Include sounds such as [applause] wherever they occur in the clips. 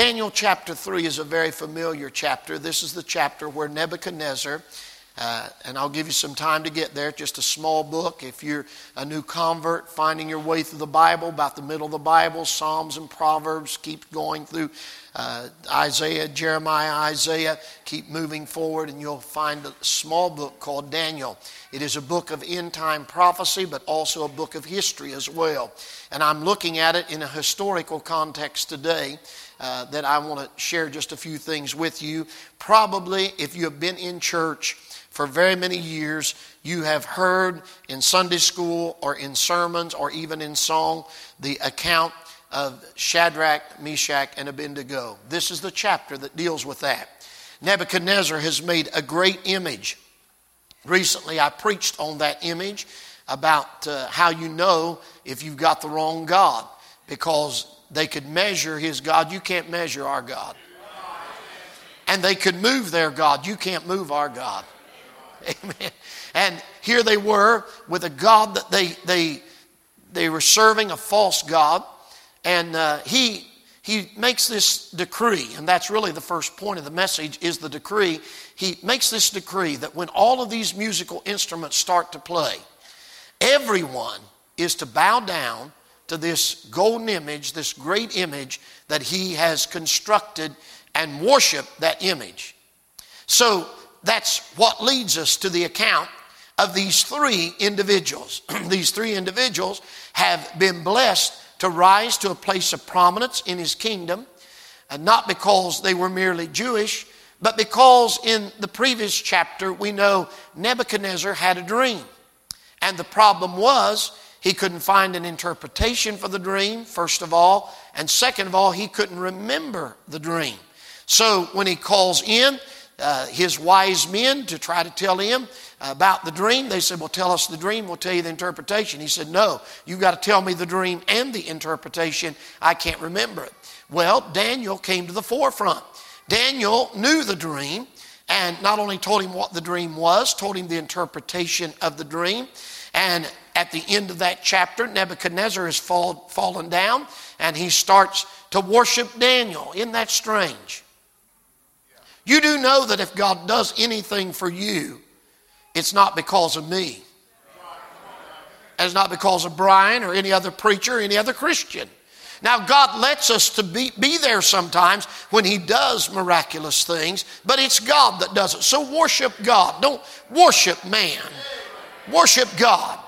Daniel chapter 3 is a very familiar chapter. This is the chapter where Nebuchadnezzar uh, and I'll give you some time to get there. Just a small book. If you're a new convert, finding your way through the Bible, about the middle of the Bible, Psalms and Proverbs, keep going through uh, Isaiah, Jeremiah, Isaiah, keep moving forward, and you'll find a small book called Daniel. It is a book of end time prophecy, but also a book of history as well. And I'm looking at it in a historical context today. Uh, that I want to share just a few things with you. Probably, if you have been in church for very many years, you have heard in Sunday school or in sermons or even in song the account of Shadrach, Meshach, and Abednego. This is the chapter that deals with that. Nebuchadnezzar has made a great image. Recently, I preached on that image about uh, how you know if you've got the wrong God because they could measure his God. You can't measure our God. And they could move their God. You can't move our God. [laughs] Amen. And here they were with a God that they, they, they were serving, a false God. And uh, he, he makes this decree, and that's really the first point of the message is the decree. He makes this decree that when all of these musical instruments start to play, everyone is to bow down to this golden image, this great image that he has constructed and worship that image. So that's what leads us to the account of these three individuals. [clears throat] these three individuals have been blessed to rise to a place of prominence in his kingdom, and not because they were merely Jewish, but because in the previous chapter we know Nebuchadnezzar had a dream. And the problem was he couldn't find an interpretation for the dream, first of all, and second of all, he couldn't remember the dream. So when he calls in, uh, his wise men to try to tell him about the dream. They said, Well, tell us the dream, we'll tell you the interpretation. He said, No, you've got to tell me the dream and the interpretation. I can't remember it. Well, Daniel came to the forefront. Daniel knew the dream and not only told him what the dream was, told him the interpretation of the dream. And at the end of that chapter, Nebuchadnezzar has fall, fallen down and he starts to worship Daniel. Isn't that strange? You do know that if God does anything for you, it's not because of me. And it's not because of Brian or any other preacher or any other Christian. Now, God lets us to be, be there sometimes when He does miraculous things, but it's God that does it. So worship God. Don't worship man. Worship God.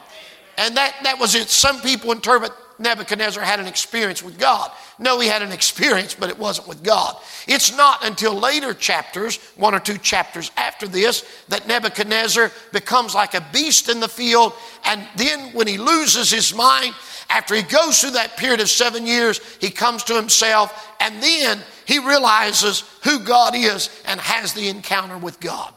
And that, that was it. Some people interpret Nebuchadnezzar had an experience with God. No, he had an experience, but it wasn't with God. It's not until later chapters, one or two chapters after this, that Nebuchadnezzar becomes like a beast in the field. And then when he loses his mind, after he goes through that period of seven years, he comes to himself and then he realizes who God is and has the encounter with God.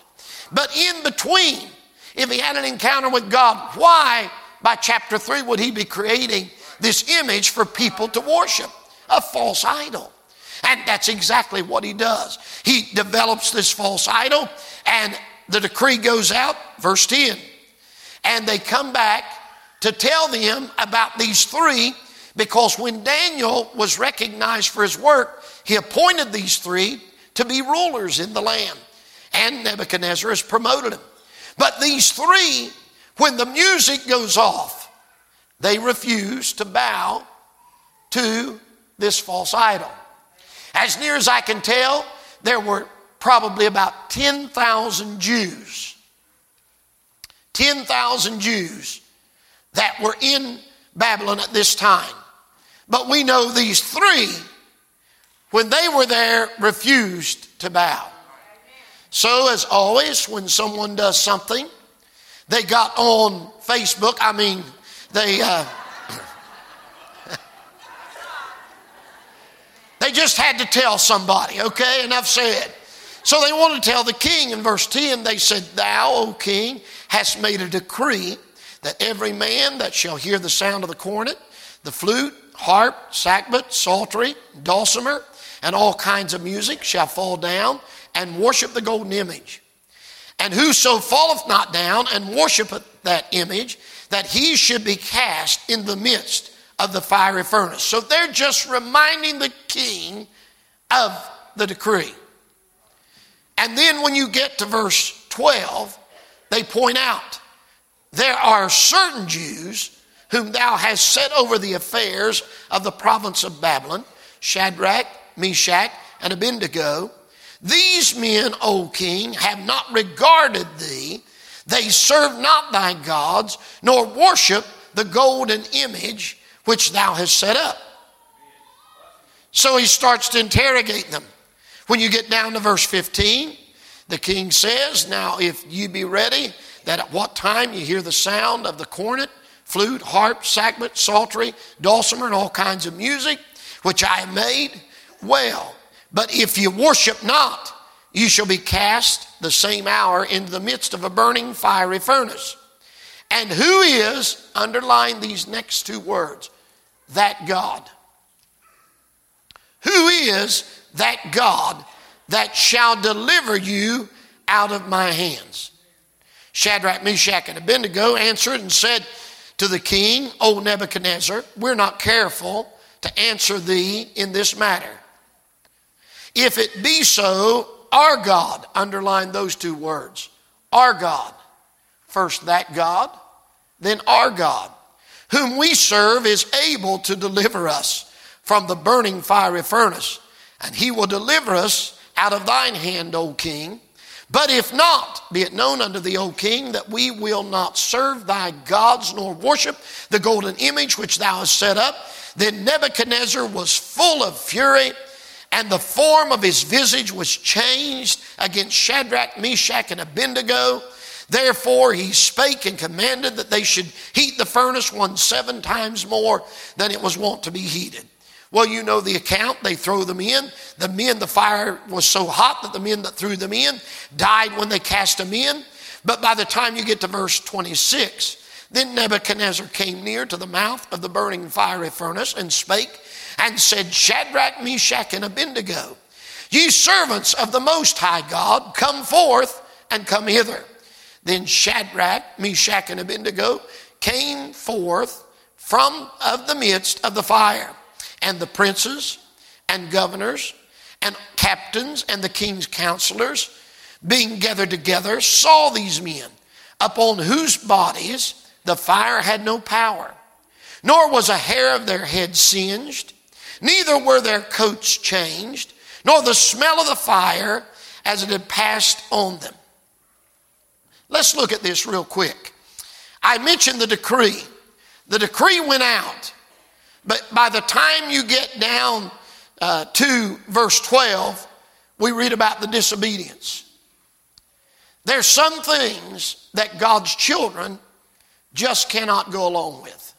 But in between, if he had an encounter with God, why by chapter 3 would he be creating this image for people to worship? A false idol. And that's exactly what he does. He develops this false idol, and the decree goes out, verse 10. And they come back to tell them about these three because when Daniel was recognized for his work, he appointed these three to be rulers in the land. And Nebuchadnezzar has promoted them. But these three, when the music goes off, they refused to bow to this false idol. As near as I can tell, there were probably about 10,000 Jews. 10,000 Jews that were in Babylon at this time. But we know these three, when they were there, refused to bow. So, as always, when someone does something, they got on Facebook. I mean, they. Uh, [laughs] They just had to tell somebody, okay? Enough said. So they wanted to tell the king in verse 10, they said, Thou, O king, hast made a decree that every man that shall hear the sound of the cornet, the flute, harp, sackbut, psaltery, dulcimer, and all kinds of music shall fall down and worship the golden image. And whoso falleth not down and worshipeth that image, that he should be cast in the midst of the fiery furnace. So they're just reminding the king of the decree. And then when you get to verse 12, they point out there are certain Jews whom thou hast set over the affairs of the province of Babylon Shadrach, Meshach, and Abednego. These men, O king, have not regarded thee. They serve not thy gods, nor worship the golden image which thou hast set up. So he starts to interrogate them. When you get down to verse 15, the king says, Now if ye be ready, that at what time you hear the sound of the cornet, flute, harp, sackbut, psaltery, dulcimer, and all kinds of music, which I have made, well. But if you worship not, you shall be cast the same hour into the midst of a burning fiery furnace. And who is, underline these next two words, that God? Who is that God that shall deliver you out of my hands? Shadrach, Meshach, and Abednego answered and said to the king, O Nebuchadnezzar, we're not careful to answer thee in this matter. If it be so, our God, underline those two words, our God. First that God, then our God, whom we serve is able to deliver us from the burning fiery furnace, and he will deliver us out of thine hand, O king. But if not, be it known unto thee, O king, that we will not serve thy gods nor worship the golden image which thou hast set up. Then Nebuchadnezzar was full of fury, and the form of his visage was changed against Shadrach, Meshach, and Abednego. Therefore he spake and commanded that they should heat the furnace one seven times more than it was wont to be heated. Well, you know the account. They throw them in. The men, the fire was so hot that the men that threw them in died when they cast them in. But by the time you get to verse 26, then Nebuchadnezzar came near to the mouth of the burning fiery furnace and spake and said, Shadrach, Meshach, and Abednego, ye servants of the Most High God, come forth and come hither. Then Shadrach, Meshach, and Abednego came forth from of the midst of the fire and the princes and governors and captains and the king's counselors, being gathered together, saw these men, upon whose bodies the fire had no power, nor was a hair of their head singed, neither were their coats changed, nor the smell of the fire as it had passed on them. Let's look at this real quick. I mentioned the decree. The decree went out but by the time you get down uh, to verse 12, we read about the disobedience. There's some things that God's children just cannot go along with.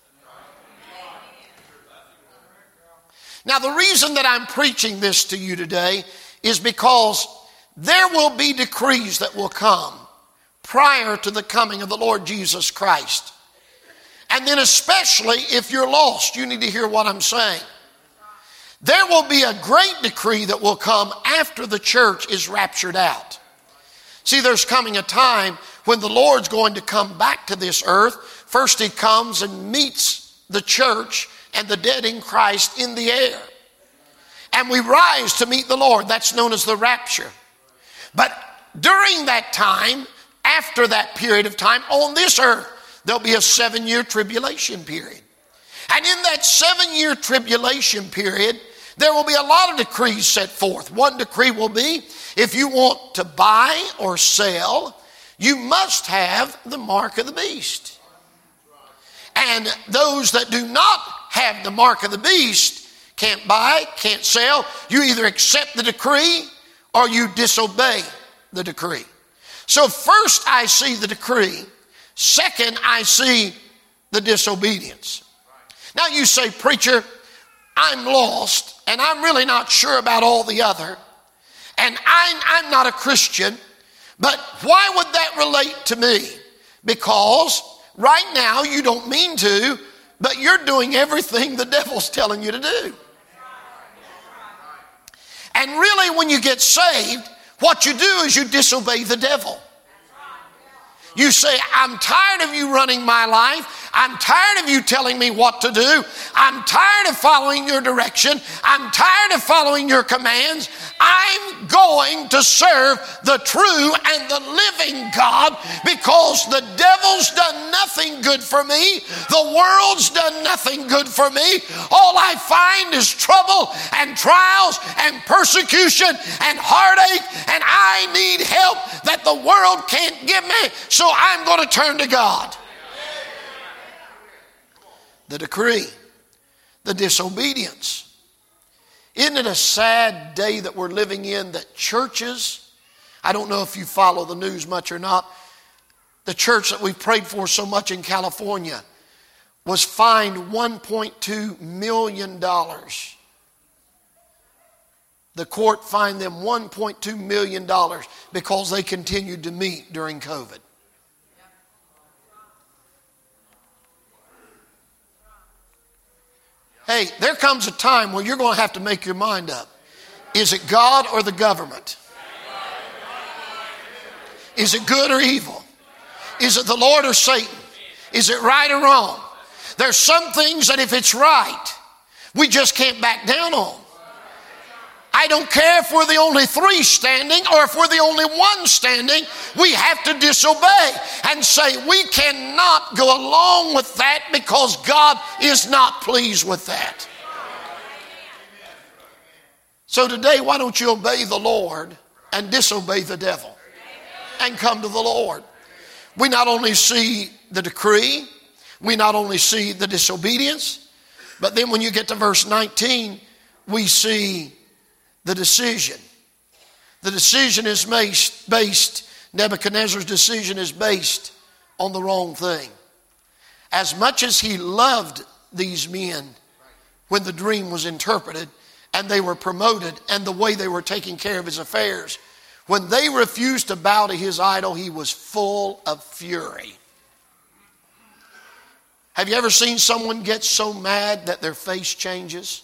Now, the reason that I'm preaching this to you today is because there will be decrees that will come prior to the coming of the Lord Jesus Christ. And then, especially if you're lost, you need to hear what I'm saying. There will be a great decree that will come after the church is raptured out. See, there's coming a time when the Lord's going to come back to this earth. First, He comes and meets the church and the dead in Christ in the air. And we rise to meet the Lord. That's known as the rapture. But during that time, after that period of time on this earth, there'll be a seven year tribulation period. And in that seven year tribulation period, there will be a lot of decrees set forth. One decree will be if you want to buy or sell, you must have the mark of the beast. And those that do not have the mark of the beast can't buy, can't sell. You either accept the decree or you disobey the decree. So, first I see the decree Second, I see the disobedience. Now you say, Preacher, I'm lost and I'm really not sure about all the other, and I'm, I'm not a Christian, but why would that relate to me? Because right now you don't mean to, but you're doing everything the devil's telling you to do. And really, when you get saved, what you do is you disobey the devil. You say, I'm tired of you running my life. I'm tired of you telling me what to do. I'm tired of following your direction. I'm tired of following your commands. I'm going to serve the true and the living God because the devil's done nothing good for me. The world's done nothing good for me. All I find is trouble and trials and persecution and heartache, and I need help that the world can't give me, so I'm going to turn to God. The decree, the disobedience isn't it a sad day that we're living in that churches, I don't know if you follow the news much or not, the church that we prayed for so much in California was fined $1.2 million. The court fined them $1.2 million because they continued to meet during COVID. Hey, there comes a time where you're going to have to make your mind up. Is it God or the government? Is it good or evil? Is it the Lord or Satan? Is it right or wrong? There's some things that if it's right, we just can't back down on. I don't care if we're the only three standing or if we're the only one standing, we have to disobey and say we cannot go along with that because God is not pleased with that. So today, why don't you obey the Lord and disobey the devil and come to the Lord? We not only see the decree, we not only see the disobedience, but then when you get to verse 19, we see the decision. The decision is based, Nebuchadnezzar's decision is based on the wrong thing. As much as he loved these men when the dream was interpreted and they were promoted and the way they were taking care of his affairs, when they refused to bow to his idol, he was full of fury. Have you ever seen someone get so mad that their face changes?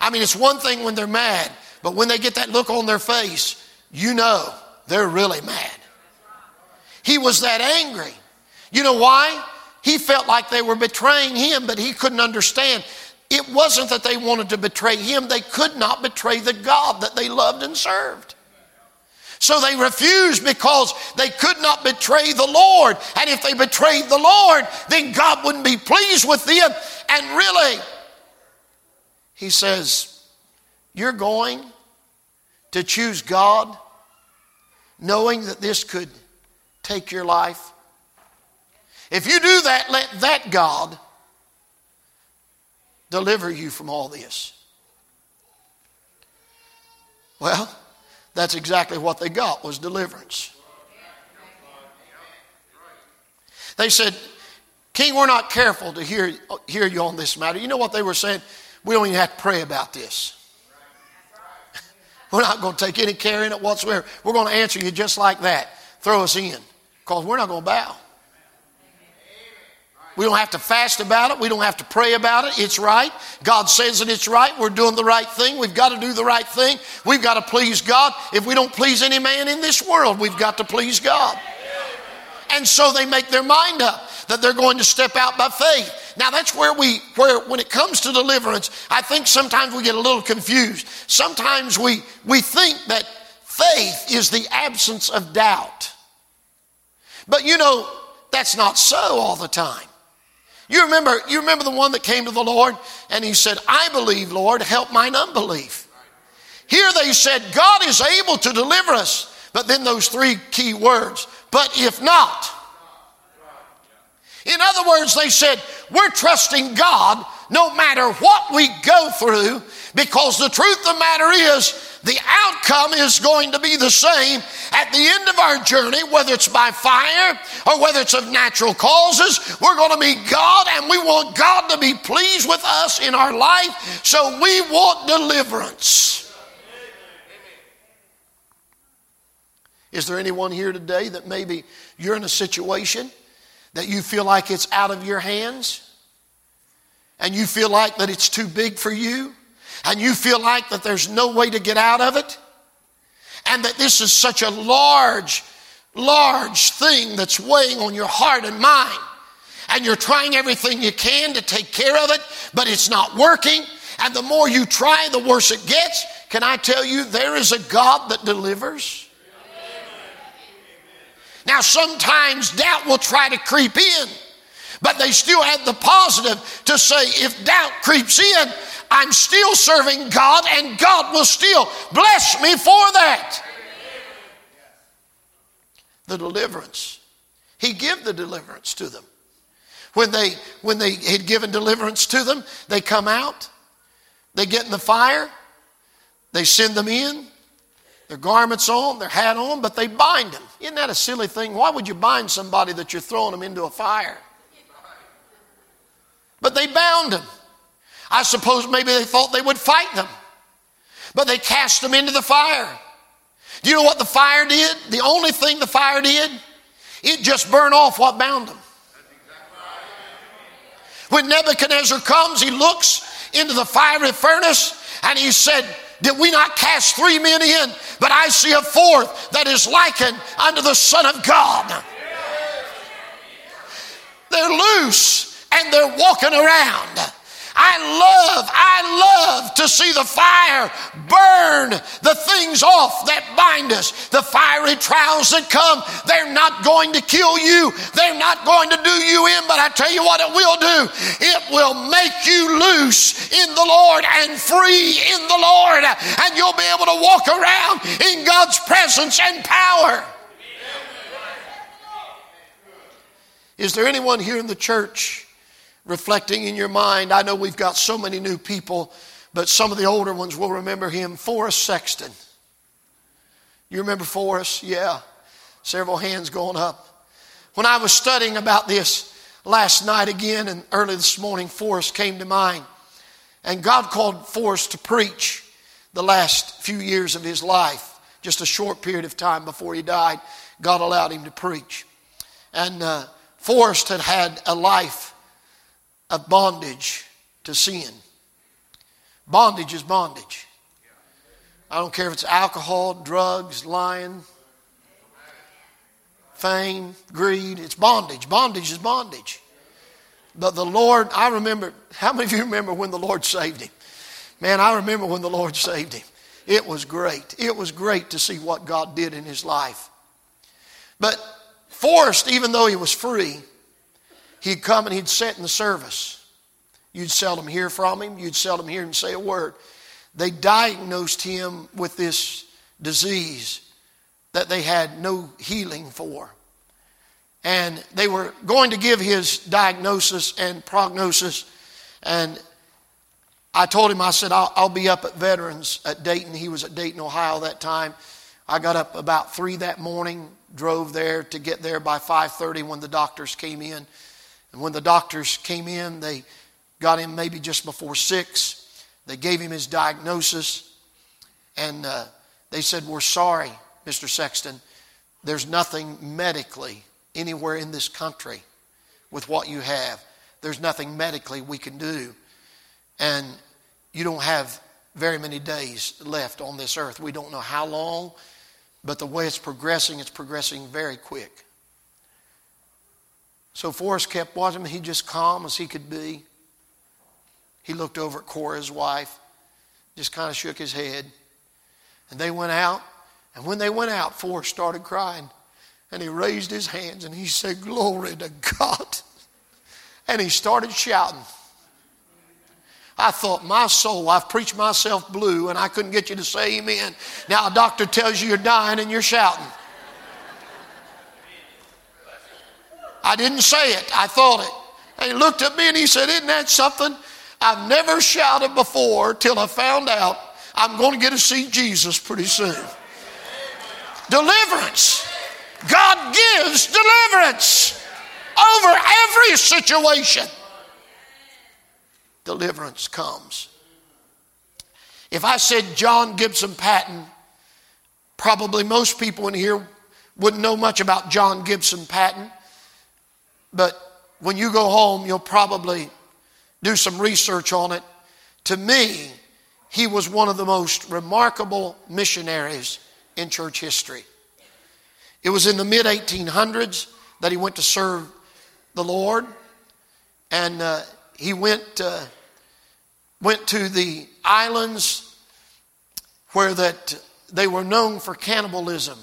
I mean, it's one thing when they're mad, but when they get that look on their face, you know they're really mad. He was that angry. You know why? He felt like they were betraying him, but he couldn't understand. It wasn't that they wanted to betray him, they could not betray the God that they loved and served. So they refused because they could not betray the Lord. And if they betrayed the Lord, then God wouldn't be pleased with them. And really, he says, You're going to choose God knowing that this could take your life. If you do that, let that God deliver you from all this. Well, that's exactly what they got was deliverance. They said, King, we're not careful to hear, hear you on this matter. You know what they were saying? We don't even have to pray about this. [laughs] We're not going to take any care in it whatsoever. We're going to answer you just like that. Throw us in because we're not going to bow. We don't have to fast about it. We don't have to pray about it. It's right. God says that it's right. We're doing the right thing. We've got to do the right thing. We've got to please God. If we don't please any man in this world, we've got to please God. And so they make their mind up that they're going to step out by faith. Now that's where we where when it comes to deliverance, I think sometimes we get a little confused. Sometimes we we think that faith is the absence of doubt. But you know, that's not so all the time. You remember, you remember the one that came to the Lord and he said, I believe, Lord, help mine unbelief. Here they said, God is able to deliver us. But then those three key words, but if not, in other words, they said, We're trusting God no matter what we go through, because the truth of the matter is, the outcome is going to be the same at the end of our journey, whether it's by fire or whether it's of natural causes. We're going to meet God, and we want God to be pleased with us in our life, so we want deliverance. Is there anyone here today that maybe you're in a situation that you feel like it's out of your hands? And you feel like that it's too big for you? And you feel like that there's no way to get out of it? And that this is such a large large thing that's weighing on your heart and mind, and you're trying everything you can to take care of it, but it's not working, and the more you try, the worse it gets, can I tell you, there is a God that delivers? Now, sometimes doubt will try to creep in, but they still have the positive to say, if doubt creeps in, I'm still serving God and God will still bless me for that. The deliverance. He gave the deliverance to them. When they when they had given deliverance to them, they come out, they get in the fire, they send them in, their garments on, their hat on, but they bind them. Isn't that a silly thing? Why would you bind somebody that you're throwing them into a fire? But they bound them. I suppose maybe they thought they would fight them, but they cast them into the fire. Do you know what the fire did? The only thing the fire did, it just burned off what bound them. When Nebuchadnezzar comes, he looks into the fiery furnace and he said, Did we not cast three men in? But I see a fourth that is likened unto the Son of God. They're loose and they're walking around. I love, I love to see the fire burn the things off that bind us. The fiery trials that come, they're not going to kill you. They're not going to do you in, but I tell you what it will do. It will make you loose in the Lord and free in the Lord. And you'll be able to walk around in God's presence and power. Is there anyone here in the church reflecting in your mind. I know we've got so many new people, but some of the older ones will remember him, Forrest Sexton. You remember Forrest? Yeah. Several hands going up. When I was studying about this last night again and early this morning, Forrest came to mind. And God called Forrest to preach the last few years of his life, just a short period of time before he died. God allowed him to preach. And uh, Forrest had had a life of bondage to sin. Bondage is bondage. I don't care if it's alcohol, drugs, lying, fame, greed. It's bondage. Bondage is bondage. But the Lord, I remember, how many of you remember when the Lord saved him? Man, I remember when the Lord saved him. It was great. It was great to see what God did in his life. But Forrest, even though he was free, he'd come and he'd sit in the service. You'd seldom hear from him, you'd seldom hear him say a word. They diagnosed him with this disease that they had no healing for. And they were going to give his diagnosis and prognosis. And I told him, I said, I'll, I'll, be up at Veterans at Dayton. He was at Dayton, Ohio that time. I got up about 3 that morning, drove there to get there by 5.30 when the doctors came in. And when the doctors came in, they got him maybe just before six. They gave him his diagnosis, and uh, they said, We're sorry, Mr. Sexton. There's nothing medically anywhere in this country with what you have. There's nothing medically we can do. And you don't have very many days left on this earth. We don't know how long, but the way it's progressing, it's progressing very quick. So Forrest kept watching him. He just calm as he could be. He looked over at Cora's wife, just kind of shook his head. And they went out. And when they went out, Forrest started crying. And he raised his hands and he said, Glory to God. And he started shouting. I thought, my soul, I've preached myself blue and I couldn't get you to say amen. Now a doctor tells you you're dying and you're shouting. I didn't say it, I thought it. He looked at me and he said, Isn't that something? I've never shouted before till I found out I'm going to get to see Jesus pretty soon. Deliverance. God gives deliverance over every situation. Deliverance comes. If I said John Gibson Paton, probably most people in here wouldn't know much about John Gibson Paton. But when you go home, you'll probably do some research on it. To me, he was one of the most remarkable missionaries in church history. It was in the mid 1800s that he went to serve the Lord. And uh, he went, uh, went to the islands where that they were known for cannibalism.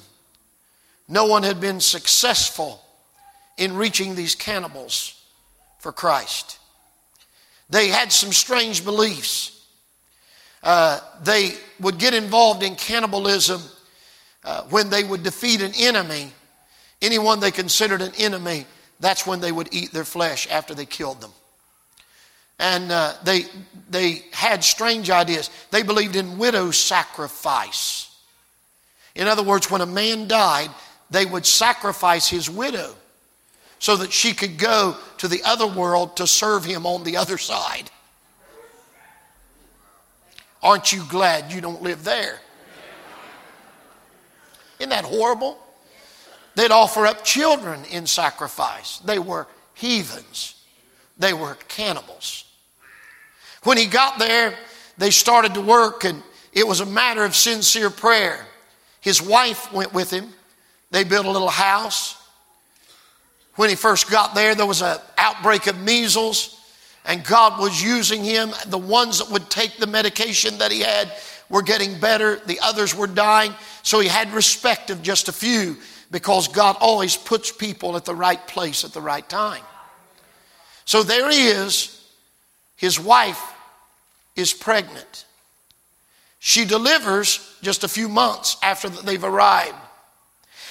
No one had been successful in reaching these cannibals for Christ. They had some strange beliefs. Uh, they would get involved in cannibalism uh, when they would defeat an enemy, anyone they considered an enemy, that's when they would eat their flesh after they killed them. And uh, they, they had strange ideas. They believed in widow sacrifice. In other words, when a man died, they would sacrifice his widow so that she could go to the other world to serve him on the other side. Aren't you glad you don't live there? Isn't that horrible? They'd offer up children in sacrifice. They were heathens, they were cannibals. When he got there, they started to work, and it was a matter of sincere prayer. His wife went with him. They built a little house. When he first got there, there was an outbreak of measles, and God was using him. The ones that would take the medication that he had were getting better, the others were dying. So he had respect of just a few because God always puts people at the right place at the right time. So there he is. His wife is pregnant. She delivers just a few months after they've arrived.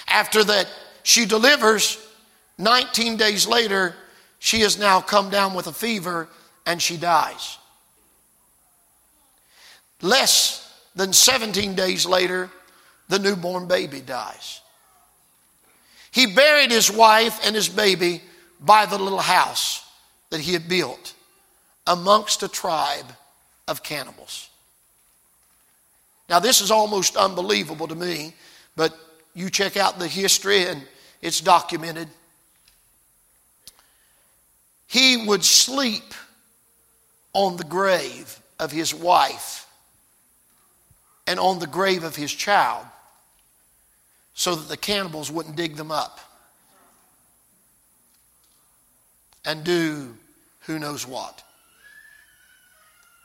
After that, she delivers, 19 days later, she has now come down with a fever and she dies. Less than 17 days later, the newborn baby dies. He buried his wife and his baby by the little house that he had built amongst a tribe of cannibals. Now, this is almost unbelievable to me, but you check out the history and it's documented. He would sleep on the grave of his wife and on the grave of his child so that the cannibals wouldn't dig them up and do who knows what.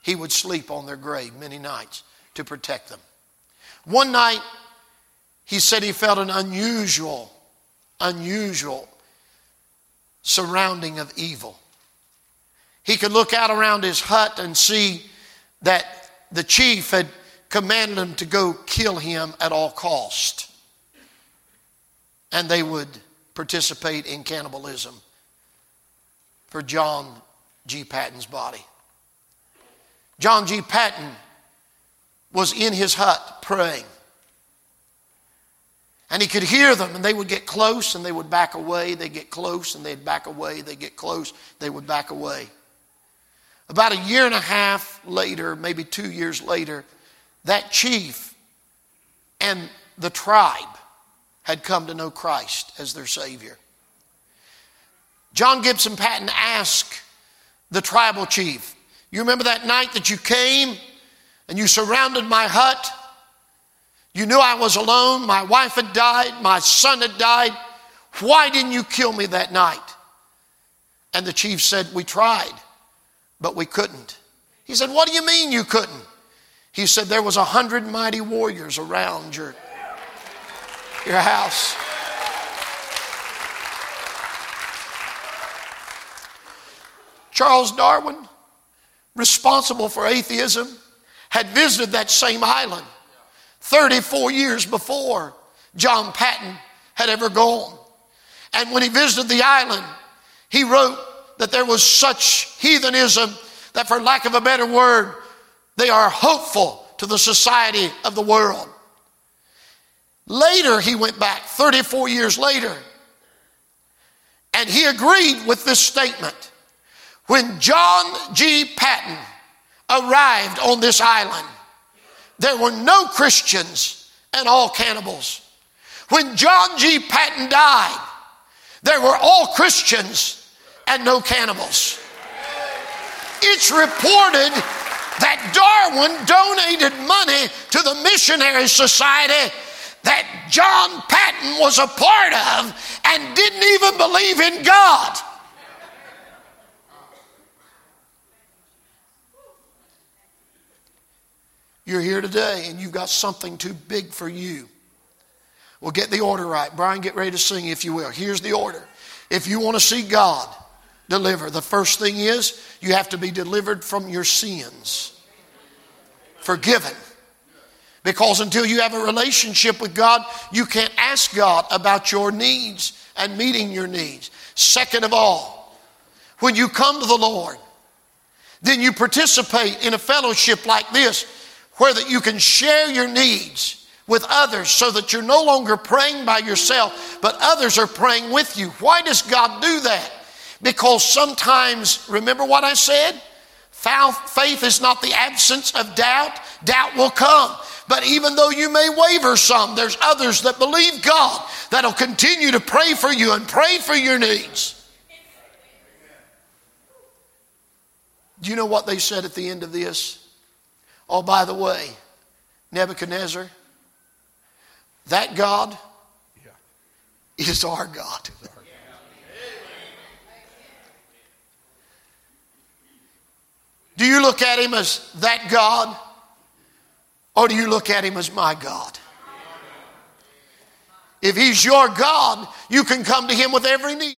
He would sleep on their grave many nights to protect them. One night, he said he felt an unusual, unusual surrounding of evil. He could look out around his hut and see that the chief had commanded him to go kill him at all cost and they would participate in cannibalism for John G. Paton's body. John G. Paton was in his hut praying. And he could hear them, and they would get close and they would back away. They'd get close and they'd back away. They'd get close, they would back away. About a year and a half later, maybe two years later, that chief and the tribe had come to know Christ as their Savior. John Gibson Paton asked the tribal chief, You remember that night that you came and you surrounded my hut? You knew I was alone. My wife had died. My son had died. Why didn't you kill me that night? And the chief said, We tried, but we couldn't. He said, What do you mean you couldn't? He said, There was a hundred mighty warriors around your your house. Charles Darwin, responsible for atheism, had visited that same island 34 years before John Paton had ever gone. And when he visited the island, he wrote that there was such heathenism that, for lack of a better word, they are hopeful to the society of the world. Later, he went back, 34 years later, and he agreed with this statement. When John G. Paton arrived on this island, there were no Christians and all cannibals. When John G. Paton died, there were all Christians and no cannibals. It's reported that Darwin donated money to the Missionary Society that John Paton was a part of and didn't even believe in God. You're here today and you've got something too big for you. Well, get the order right. Brian, get ready to sing, if you will. Here's the order. If you want to see God deliver, the first thing is you have to be delivered from your sins, forgiven. Because until you have a relationship with God, you can't ask God about your needs and meeting your needs. Second of all, when you come to the Lord, then you participate in a fellowship like this where that you can share your needs with others so that you're no longer praying by yourself, but others are praying with you. Why does God do that? Because sometimes, remember what I said? Faith is not the absence of doubt, doubt will come. But even though you may waver some, there's others that believe God that'll continue to pray for you and pray for your needs. Do you know what they said at the end of this? Oh, by the way, Nebuchadnezzar, that God is our God. Do you look at him as that God? Or do you look at him as my God? If he's your God, you can come to him with every need.